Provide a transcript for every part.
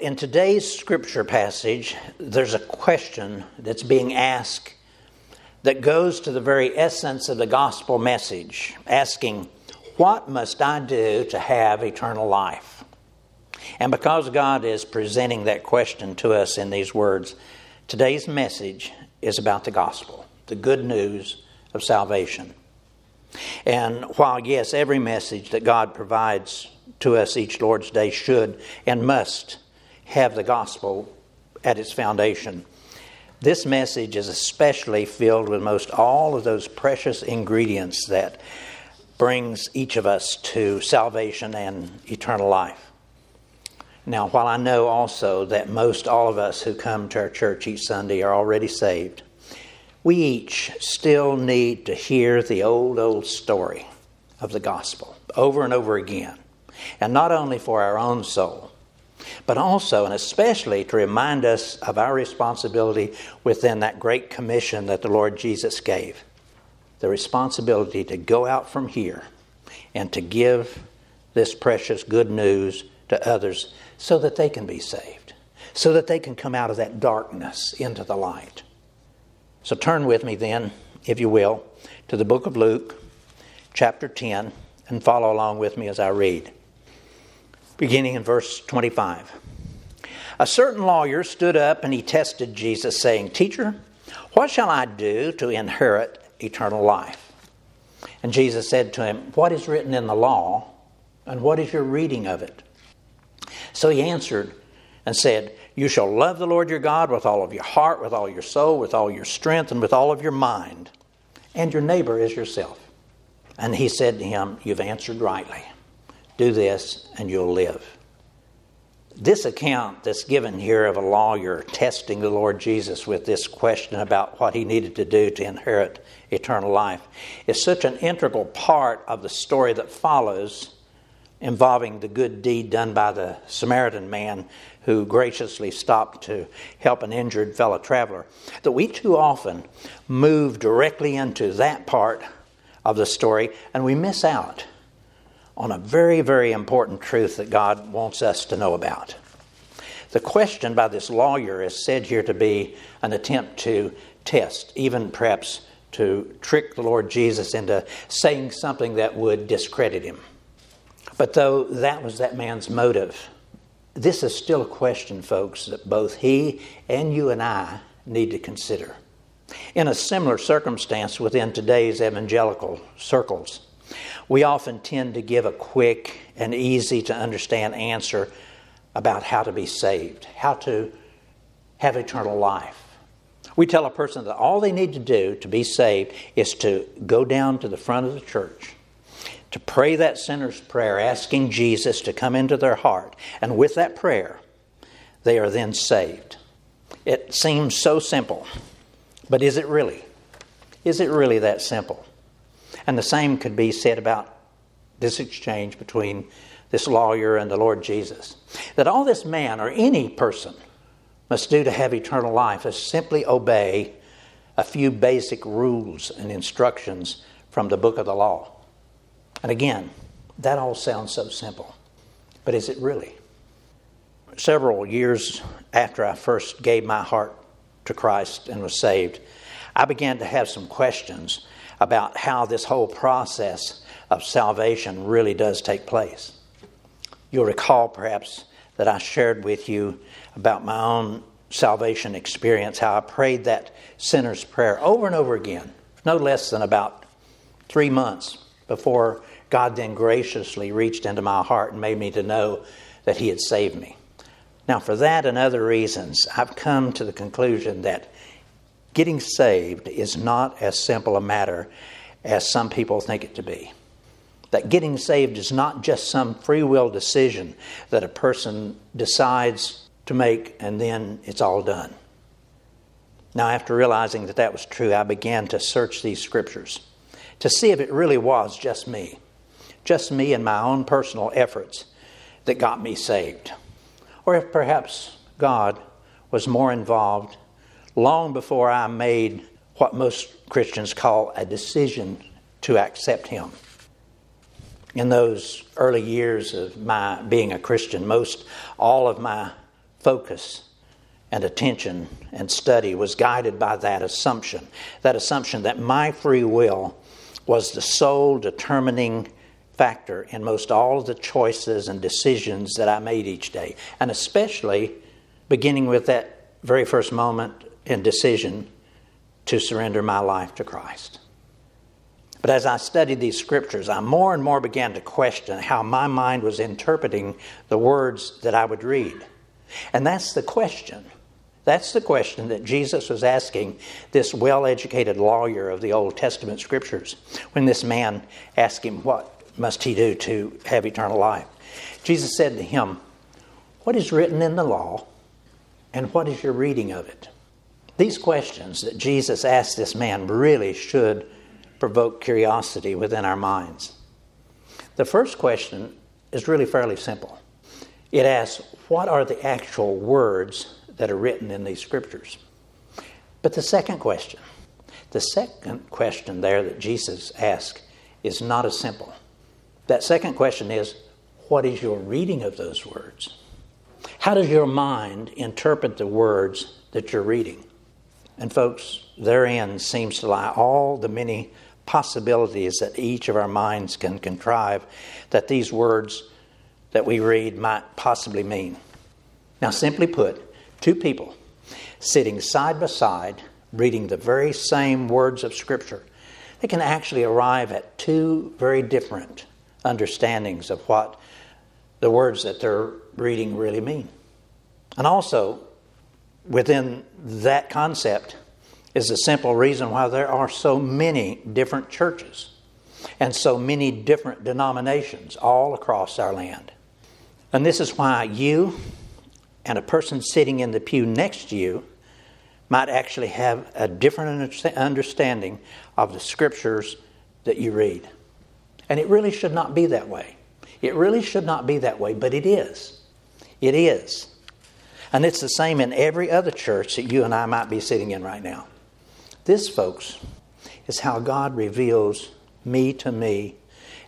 In today's scripture passage, there's a question that's being asked that goes to the very essence of the gospel message, asking, What must I do to have eternal life? And because God is presenting that question to us in these words, today's message is about the gospel, the good news of salvation. And while, yes, every message that God provides to us each Lord's Day should and must have the gospel at its foundation, this message is especially filled with most all of those precious ingredients that brings each of us to salvation and eternal life. Now, while I know also that most all of us who come to our church each Sunday are already saved, we each still need to hear the old, old story of the gospel over and over again. And not only for our own soul, but also and especially to remind us of our responsibility within that great commission that the Lord Jesus gave the responsibility to go out from here and to give this precious good news to others so that they can be saved, so that they can come out of that darkness into the light. So turn with me then, if you will, to the book of Luke, chapter 10, and follow along with me as I read. Beginning in verse 25. A certain lawyer stood up and he tested Jesus, saying, Teacher, what shall I do to inherit eternal life? And Jesus said to him, What is written in the law, and what is your reading of it? So he answered and said, you shall love the Lord your God with all of your heart, with all your soul, with all your strength, and with all of your mind, and your neighbor as yourself. And he said to him, You've answered rightly. Do this, and you'll live. This account that's given here of a lawyer testing the Lord Jesus with this question about what he needed to do to inherit eternal life is such an integral part of the story that follows involving the good deed done by the Samaritan man who graciously stopped to help an injured fellow traveler, that we too often move directly into that part of the story and we miss out on a very, very important truth that God wants us to know about. The question by this lawyer is said here to be an attempt to test, even perhaps to trick the Lord Jesus into saying something that would discredit him. But though that was that man's motive, this is still a question, folks, that both he and you and I need to consider. In a similar circumstance within today's evangelical circles, we often tend to give a quick and easy to understand answer about how to be saved, how to have eternal life. We tell a person that all they need to do to be saved is to go down to the front of the church to pray that sinner's prayer, asking Jesus to come into their heart. And with that prayer, they are then saved. It seems so simple, but is it really? Is it really that simple? And the same could be said about this exchange between this lawyer and the Lord Jesus. That all this man or any person must do to have eternal life is simply obey a few basic rules and instructions from the book of the law. And again, that all sounds so simple, but is it really? Several years after I first gave my heart to Christ and was saved, I began to have some questions about how this whole process of salvation really does take place. You'll recall perhaps that I shared with you about my own salvation experience, how I prayed that sinner's prayer over and over again, no less than about three months before God then graciously reached into my heart and made me to know that He had saved me. Now, for that and other reasons, I've come to the conclusion that getting saved is not as simple a matter as some people think it to be. That getting saved is not just some free will decision that a person decides to make and then it's all done. Now, after realizing that that was true, I began to search these scriptures to see if it really was just me just me and my own personal efforts that got me saved. Or if perhaps God was more involved long before I made what most Christians call a decision to accept Him. In those early years of my being a Christian, most all of my focus and attention and study was guided by that assumption that assumption that my free will was the sole determining factor in most all the choices and decisions that I made each day, and especially beginning with that very first moment and decision to surrender my life to Christ. But as I studied these scriptures, I more and more began to question how my mind was interpreting the words that I would read. And that's the question. That's the question that Jesus was asking this well educated lawyer of the Old Testament scriptures when this man asked him, What must he do to have eternal life? Jesus said to him, What is written in the law, and what is your reading of it? These questions that Jesus asked this man really should provoke curiosity within our minds. The first question is really fairly simple. It asks, What are the actual words that are written in these scriptures? But the second question, the second question there that Jesus asked is not as simple. That second question is, What is your reading of those words? How does your mind interpret the words that you're reading? And, folks, therein seems to lie all the many possibilities that each of our minds can contrive that these words that we read might possibly mean. Now, simply put, two people sitting side by side reading the very same words of Scripture, they can actually arrive at two very different understandings of what the words that they're reading really mean. And also, within that concept is the simple reason why there are so many different churches and so many different denominations all across our land. And this is why you and a person sitting in the pew next to you might actually have a different understanding of the scriptures that you read. And it really should not be that way. It really should not be that way, but it is. It is. And it's the same in every other church that you and I might be sitting in right now. This, folks, is how God reveals me to me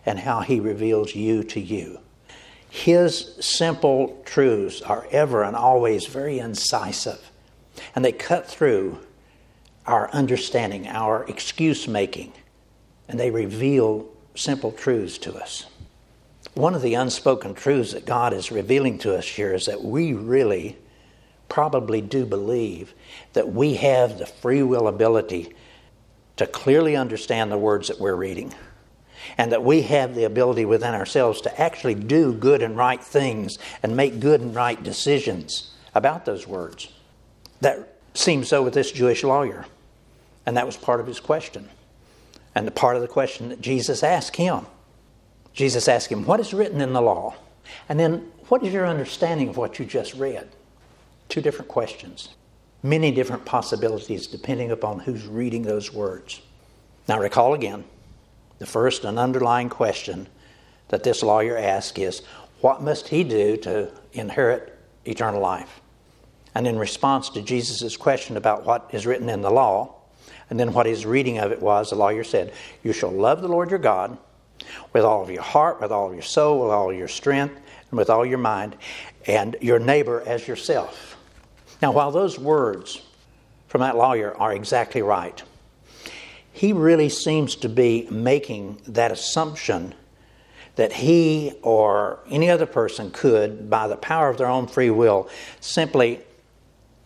and how He reveals you to you. His simple truths are ever and always very incisive, and they cut through our understanding, our excuse making, and they reveal simple truths to us. One of the unspoken truths that God is revealing to us here is that we really probably do believe that we have the free will ability to clearly understand the words that we're reading. And that we have the ability within ourselves to actually do good and right things and make good and right decisions about those words. That seems so with this Jewish lawyer. And that was part of his question. And the part of the question that Jesus asked him. Jesus asked him, What is written in the law? And then, what is your understanding of what you just read? Two different questions, many different possibilities depending upon who's reading those words. Now, recall again the first and underlying question that this lawyer asked is what must he do to inherit eternal life? And in response to Jesus' question about what is written in the law, and then what his reading of it was, the lawyer said, You shall love the Lord your God with all of your heart, with all of your soul, with all your strength, and with all your mind, and your neighbor as yourself. Now, while those words from that lawyer are exactly right, he really seems to be making that assumption that he or any other person could, by the power of their own free will, simply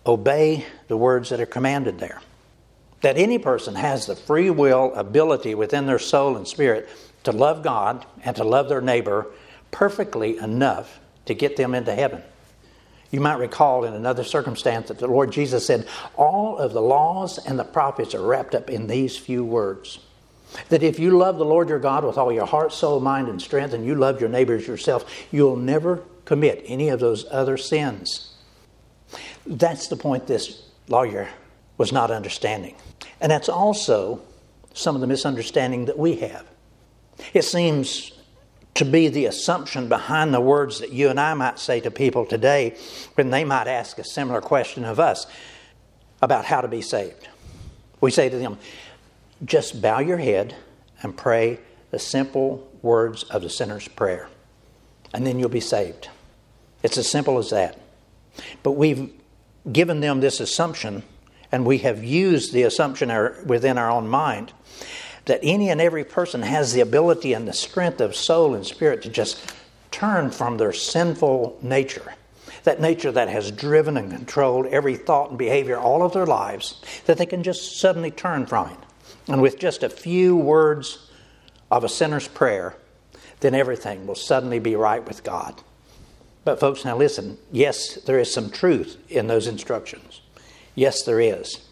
obey the words that are commanded there. That any person has the free will ability within their soul and spirit to love God and to love their neighbor perfectly enough to get them into heaven. You might recall in another circumstance that the Lord Jesus said, All of the laws and the prophets are wrapped up in these few words. That if you love the Lord your God with all your heart, soul, mind, and strength, and you love your neighbors yourself, you'll never commit any of those other sins. That's the point this lawyer was not understanding. And that's also some of the misunderstanding that we have. It seems to be the assumption behind the words that you and I might say to people today when they might ask a similar question of us about how to be saved. We say to them, just bow your head and pray the simple words of the sinner's prayer, and then you'll be saved. It's as simple as that. But we've given them this assumption, and we have used the assumption within our own mind that any and every person has the ability and the strength of soul and spirit to just turn from their sinful nature, that nature that has driven and controlled every thought and behavior all of their lives, that they can just suddenly turn from it. And with just a few words of a sinner's prayer, then everything will suddenly be right with God. But, folks, now listen yes, there is some truth in those instructions. Yes, there is.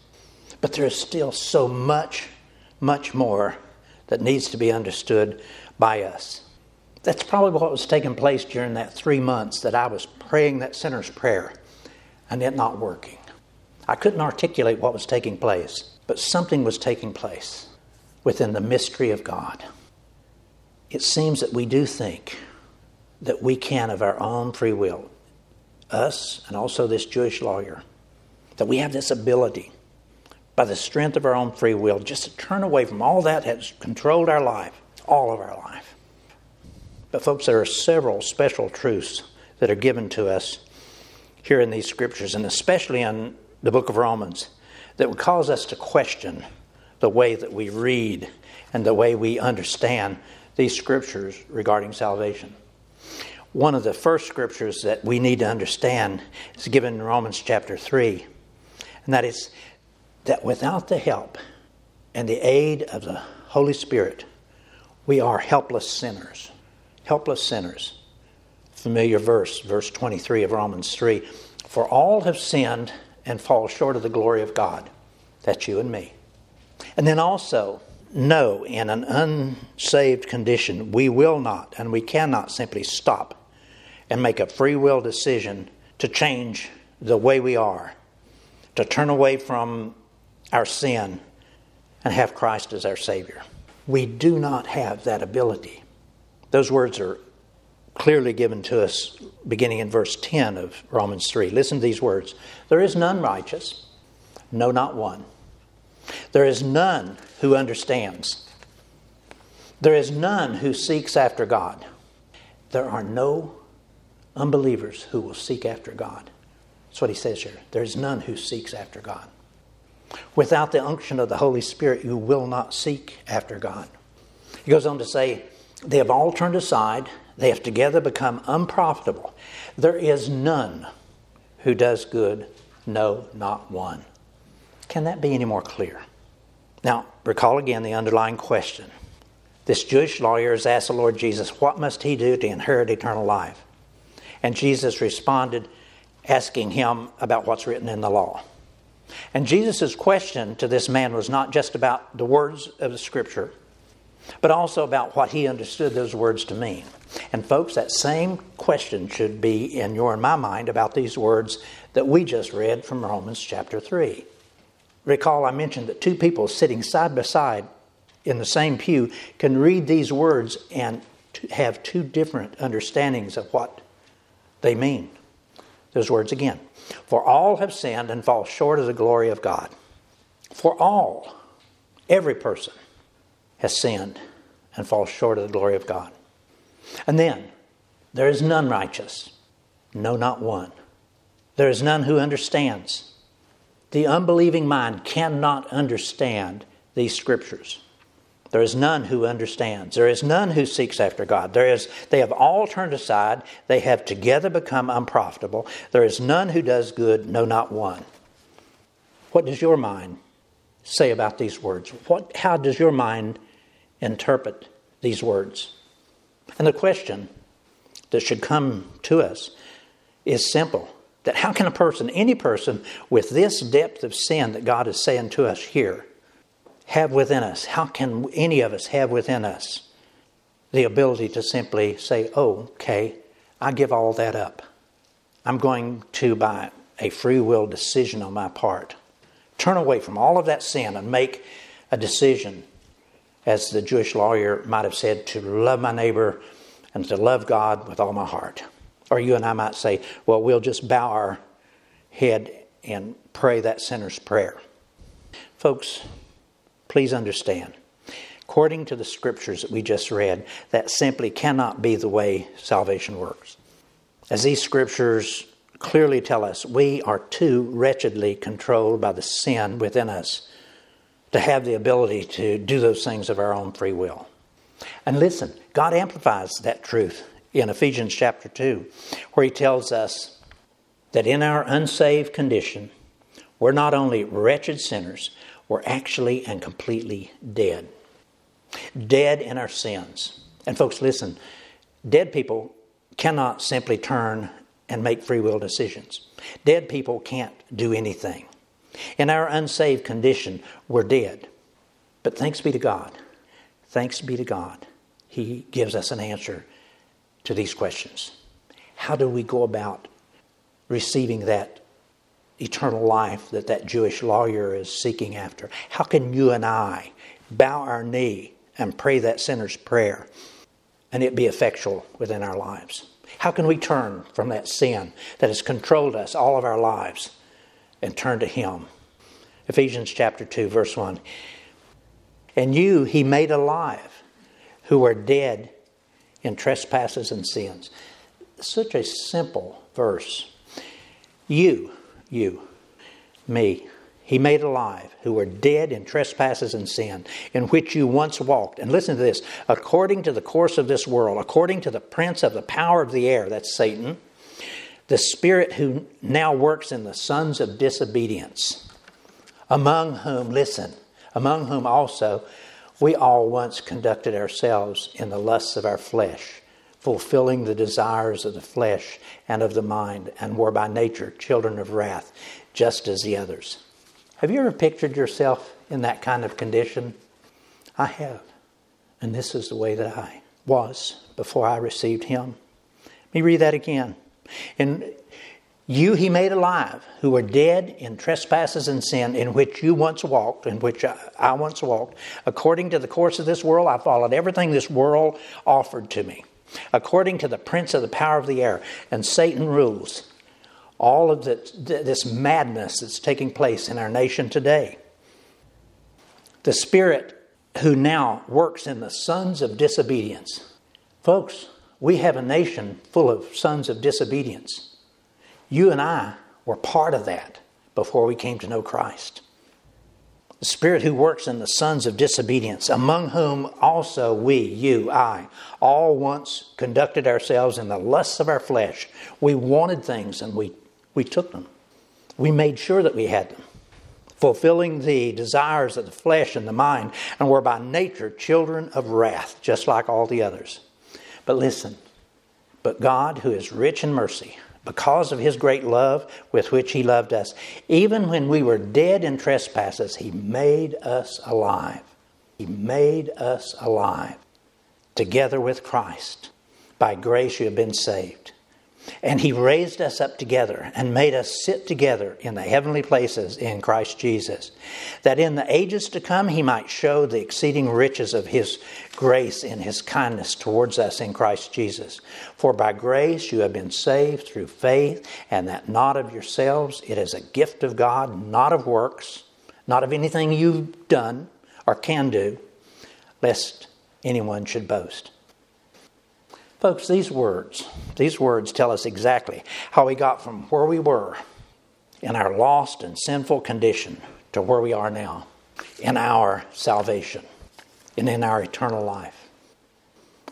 But there is still so much, much more that needs to be understood by us. That's probably what was taking place during that three months that I was praying that sinner's prayer and it not working. I couldn't articulate what was taking place, but something was taking place within the mystery of God. It seems that we do think that we can, of our own free will, us and also this Jewish lawyer, that we have this ability by the strength of our own free will just to turn away from all that has controlled our life, all of our life. But, folks, there are several special truths that are given to us here in these scriptures, and especially in the book of Romans, that would cause us to question the way that we read and the way we understand these scriptures regarding salvation. One of the first scriptures that we need to understand is given in Romans chapter 3, and that is that without the help and the aid of the Holy Spirit, we are helpless sinners helpless sinners. Familiar verse, verse 23 of Romans 3 For all have sinned and fall short of the glory of God. That's you and me. And then also, no, in an unsaved condition, we will not and we cannot simply stop and make a free will decision to change the way we are, to turn away from our sin and have Christ as our Savior. We do not have that ability. Those words are clearly given to us beginning in verse 10 of Romans 3. Listen to these words There is none righteous, no, not one. There is none who understands. There is none who seeks after God. There are no unbelievers who will seek after God. That's what he says here. There is none who seeks after God. Without the unction of the Holy Spirit, you will not seek after God. He goes on to say, they have all turned aside. They have together become unprofitable. There is none who does good, no, not one. Can that be any more clear? Now, recall again the underlying question. This Jewish lawyer has asked the Lord Jesus, What must he do to inherit eternal life? And Jesus responded, asking him about what's written in the law. And Jesus' question to this man was not just about the words of the Scripture, but also about what he understood those words to mean. And, folks, that same question should be in your and my mind about these words that we just read from Romans chapter 3. Recall, I mentioned that two people sitting side by side in the same pew can read these words and have two different understandings of what they mean. Those words again. For all have sinned and fall short of the glory of God. For all, every person has sinned and falls short of the glory of God. And then, there is none righteous, no, not one. There is none who understands. The unbelieving mind cannot understand these scriptures. There is none who understands. There is none who seeks after God. There is, they have all turned aside. They have together become unprofitable. There is none who does good, no, not one. What does your mind say about these words? What, how does your mind interpret these words? And the question that should come to us is simple that how can a person, any person, with this depth of sin that God is saying to us here, have within us? How can any of us have within us the ability to simply say, oh, okay, I give all that up? I'm going to, by a free will decision on my part, turn away from all of that sin and make a decision as the Jewish lawyer might have said, to love my neighbor and to love God with all my heart. Or you and I might say, well, we'll just bow our head and pray that sinner's prayer. Folks, please understand. According to the scriptures that we just read, that simply cannot be the way salvation works. As these scriptures clearly tell us we are too wretchedly controlled by the sin within us to have the ability to do those things of our own free will. And listen, God amplifies that truth in Ephesians chapter 2, where He tells us that in our unsaved condition, we're not only wretched sinners, we're actually and completely dead. Dead in our sins. And folks, listen, dead people cannot simply turn and make free will decisions. Dead people can't do anything. In our unsaved condition, we're dead. But thanks be to God. Thanks be to God. He gives us an answer to these questions. How do we go about receiving that eternal life that that Jewish lawyer is seeking after? How can you and I bow our knee and pray that sinner's prayer and it be effectual within our lives? How can we turn from that sin that has controlled us all of our lives and turn to Him? Ephesians chapter 2, verse 1. And you he made alive who were dead in trespasses and sins. Such a simple verse. You, you, me, he made alive who were dead in trespasses and sin, in which you once walked. And listen to this according to the course of this world, according to the prince of the power of the air, that's Satan, the spirit who now works in the sons of disobedience, among whom, listen, among whom also we all once conducted ourselves in the lusts of our flesh, fulfilling the desires of the flesh and of the mind, and were by nature children of wrath, just as the others. Have you ever pictured yourself in that kind of condition? I have. And this is the way that I was before I received Him. Let me read that again. And you he made alive, who were dead in trespasses and sin, in which you once walked, in which I, I once walked. According to the course of this world, I followed everything this world offered to me. According to the prince of the power of the air, and Satan rules all of the, this madness that's taking place in our nation today. The Spirit who now works in the sons of disobedience. Folks, we have a nation full of sons of disobedience. You and I were part of that before we came to know Christ. The Spirit who works in the sons of disobedience, among whom also we, you, I, all once conducted ourselves in the lusts of our flesh. We wanted things and we we took them. We made sure that we had them, fulfilling the desires of the flesh and the mind, and were by nature children of wrath, just like all the others. But listen, but God, who is rich in mercy, because of his great love with which he loved us, even when we were dead in trespasses, he made us alive. He made us alive together with Christ. By grace you have been saved. And he raised us up together and made us sit together in the heavenly places in Christ Jesus, that in the ages to come he might show the exceeding riches of his grace in his kindness towards us in Christ Jesus. For by grace you have been saved through faith, and that not of yourselves, it is a gift of God, not of works, not of anything you've done or can do, lest anyone should boast. Folks, these words, these words tell us exactly how we got from where we were in our lost and sinful condition to where we are now in our salvation and in our eternal life.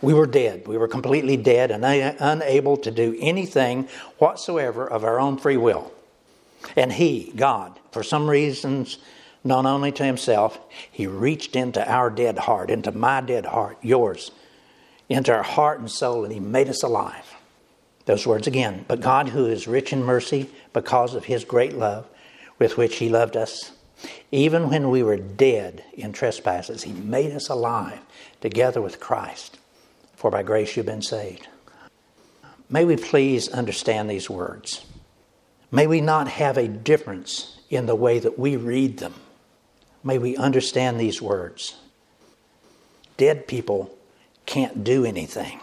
We were dead. We were completely dead and unable to do anything whatsoever of our own free will. And He, God, for some reasons known only to Himself, He reached into our dead heart, into my dead heart, yours into our heart and soul, and He made us alive. Those words again. But God, who is rich in mercy because of His great love with which He loved us, even when we were dead in trespasses, He made us alive together with Christ. For by grace you've been saved. May we please understand these words. May we not have a difference in the way that we read them. May we understand these words. Dead people can't do anything,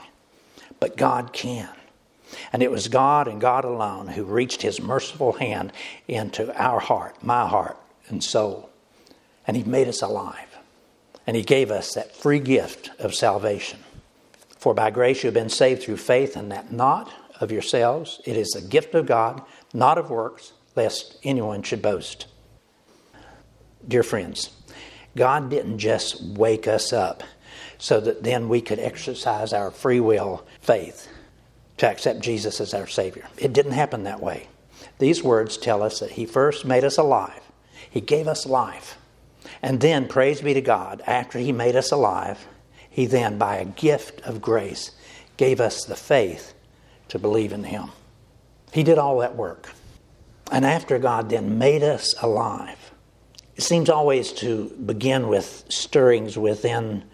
but God can. And it was God and God alone who reached his merciful hand into our heart, my heart and soul. And he made us alive. And he gave us that free gift of salvation. For by grace you have been saved through faith, and that not of yourselves. It is a gift of God, not of works, lest anyone should boast. Dear friends, God didn't just wake us up so that then we could exercise our free will faith to accept Jesus as our Savior. It didn't happen that way. These words tell us that He first made us alive, He gave us life. And then, praise be to God, after He made us alive, He then, by a gift of grace, gave us the faith to believe in Him. He did all that work. And after God then made us alive, it seems always to begin with stirrings within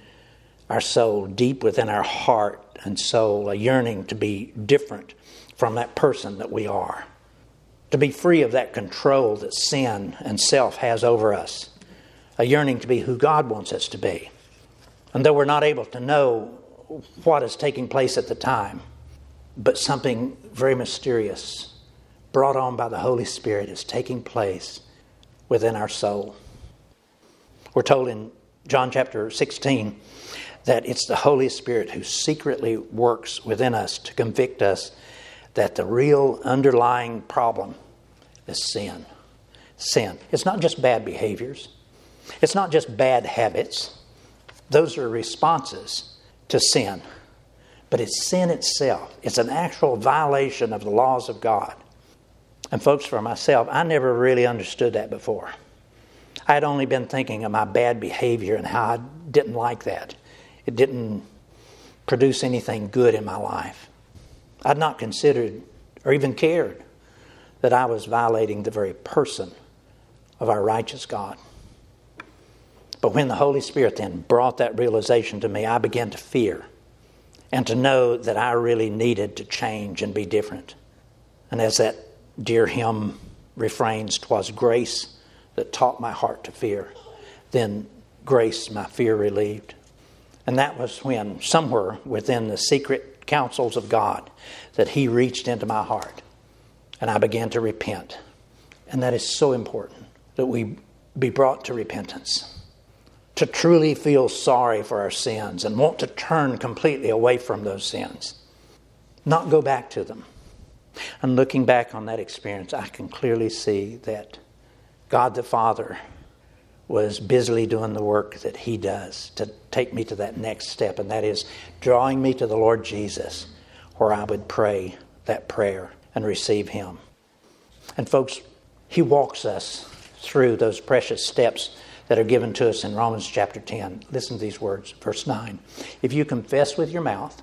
our soul, deep within our heart and soul, a yearning to be different from that person that we are, to be free of that control that sin and self has over us, a yearning to be who God wants us to be. And though we're not able to know what is taking place at the time, but something very mysterious brought on by the Holy Spirit is taking place within our soul. We're told in John chapter 16 that it's the Holy Spirit who secretly works within us to convict us that the real underlying problem is sin. Sin. It's not just bad behaviors, it's not just bad habits. Those are responses to sin. But it's sin itself. It's an actual violation of the laws of God. And, folks, for myself, I never really understood that before. I had only been thinking of my bad behavior and how I didn't like that it didn't produce anything good in my life. I'd not considered or even cared that I was violating the very person of our righteous God. But when the Holy Spirit then brought that realization to me, I began to fear and to know that I really needed to change and be different. And as that dear hymn refrains, "Twas grace that taught my heart to fear, then grace my fear relieved. And that was when, somewhere within the secret counsels of God, that He reached into my heart and I began to repent. And that is so important that we be brought to repentance. To truly feel sorry for our sins and want to turn completely away from those sins, not go back to them. And looking back on that experience, I can clearly see that God the Father was busily doing the work that He does to take me to that next step, and that is drawing me to the Lord Jesus, where I would pray that prayer and receive Him. And, folks, He walks us through those precious steps that are given to us in Romans chapter 10. Listen to these words, verse 9. If you confess with your mouth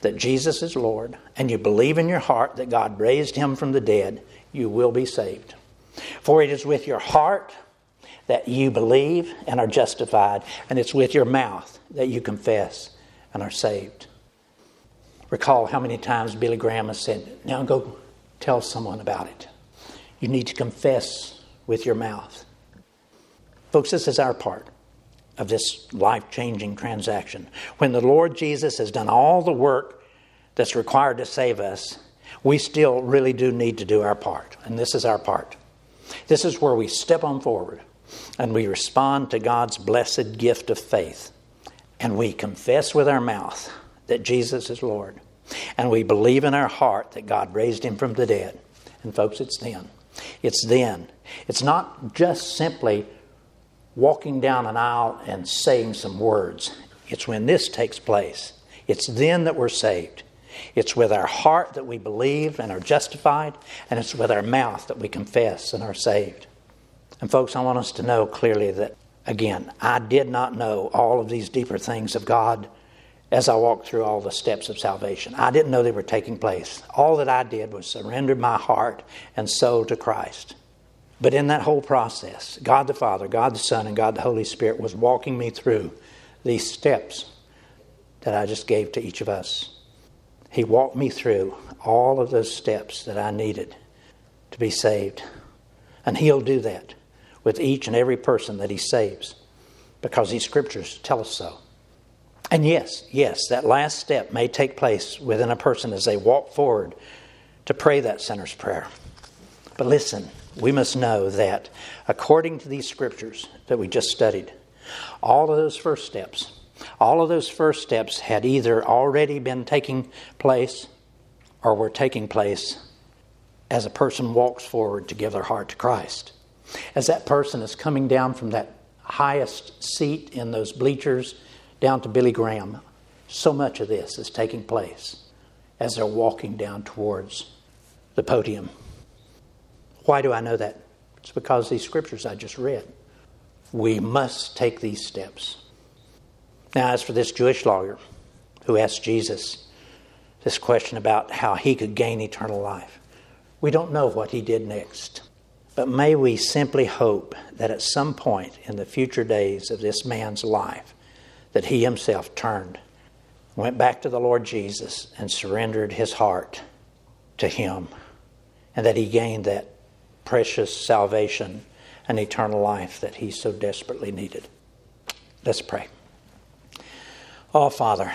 that Jesus is Lord, and you believe in your heart that God raised Him from the dead, you will be saved. For it is with your heart that you believe and are justified, and it's with your mouth that you confess and are saved. Recall how many times Billy Graham has said, Now go tell someone about it. You need to confess with your mouth. Folks, this is our part of this life changing transaction. When the Lord Jesus has done all the work that's required to save us, we still really do need to do our part. And this is our part. This is where we step on forward and we respond to God's blessed gift of faith. And we confess with our mouth that Jesus is Lord. And we believe in our heart that God raised him from the dead. And, folks, it's then. It's then. It's not just simply walking down an aisle and saying some words. It's when this takes place. It's then that we're saved. It's with our heart that we believe and are justified, and it's with our mouth that we confess and are saved. And, folks, I want us to know clearly that, again, I did not know all of these deeper things of God as I walked through all the steps of salvation. I didn't know they were taking place. All that I did was surrender my heart and soul to Christ. But in that whole process, God the Father, God the Son, and God the Holy Spirit was walking me through these steps that I just gave to each of us. He walked me through all of those steps that I needed to be saved. And He'll do that with each and every person that he saves because these scriptures tell us so. And yes, yes, that last step may take place within a person as they walk forward to pray that sinner's prayer. But listen, we must know that according to these scriptures that we just studied, all of those first steps, all of those first steps had either already been taking place or were taking place as a person walks forward to give their heart to Christ. As that person is coming down from that highest seat in those bleachers down to Billy Graham, so much of this is taking place as they're walking down towards the podium. Why do I know that? It's because these scriptures I just read. We must take these steps. Now, as for this Jewish lawyer who asked Jesus this question about how he could gain eternal life, we don't know what he did next. But may we simply hope that at some point in the future days of this man's life, that he himself turned, went back to the Lord Jesus, and surrendered his heart to him, and that he gained that precious salvation and eternal life that he so desperately needed. Let's pray. Oh, Father,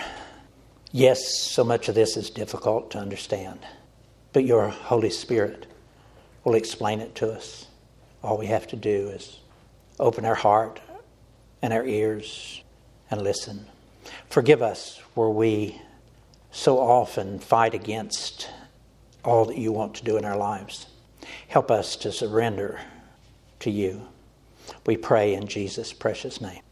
yes, so much of this is difficult to understand, but your Holy Spirit will explain it to us. All we have to do is open our heart and our ears and listen. Forgive us where we so often fight against all that you want to do in our lives. Help us to surrender to you. We pray in Jesus' precious name.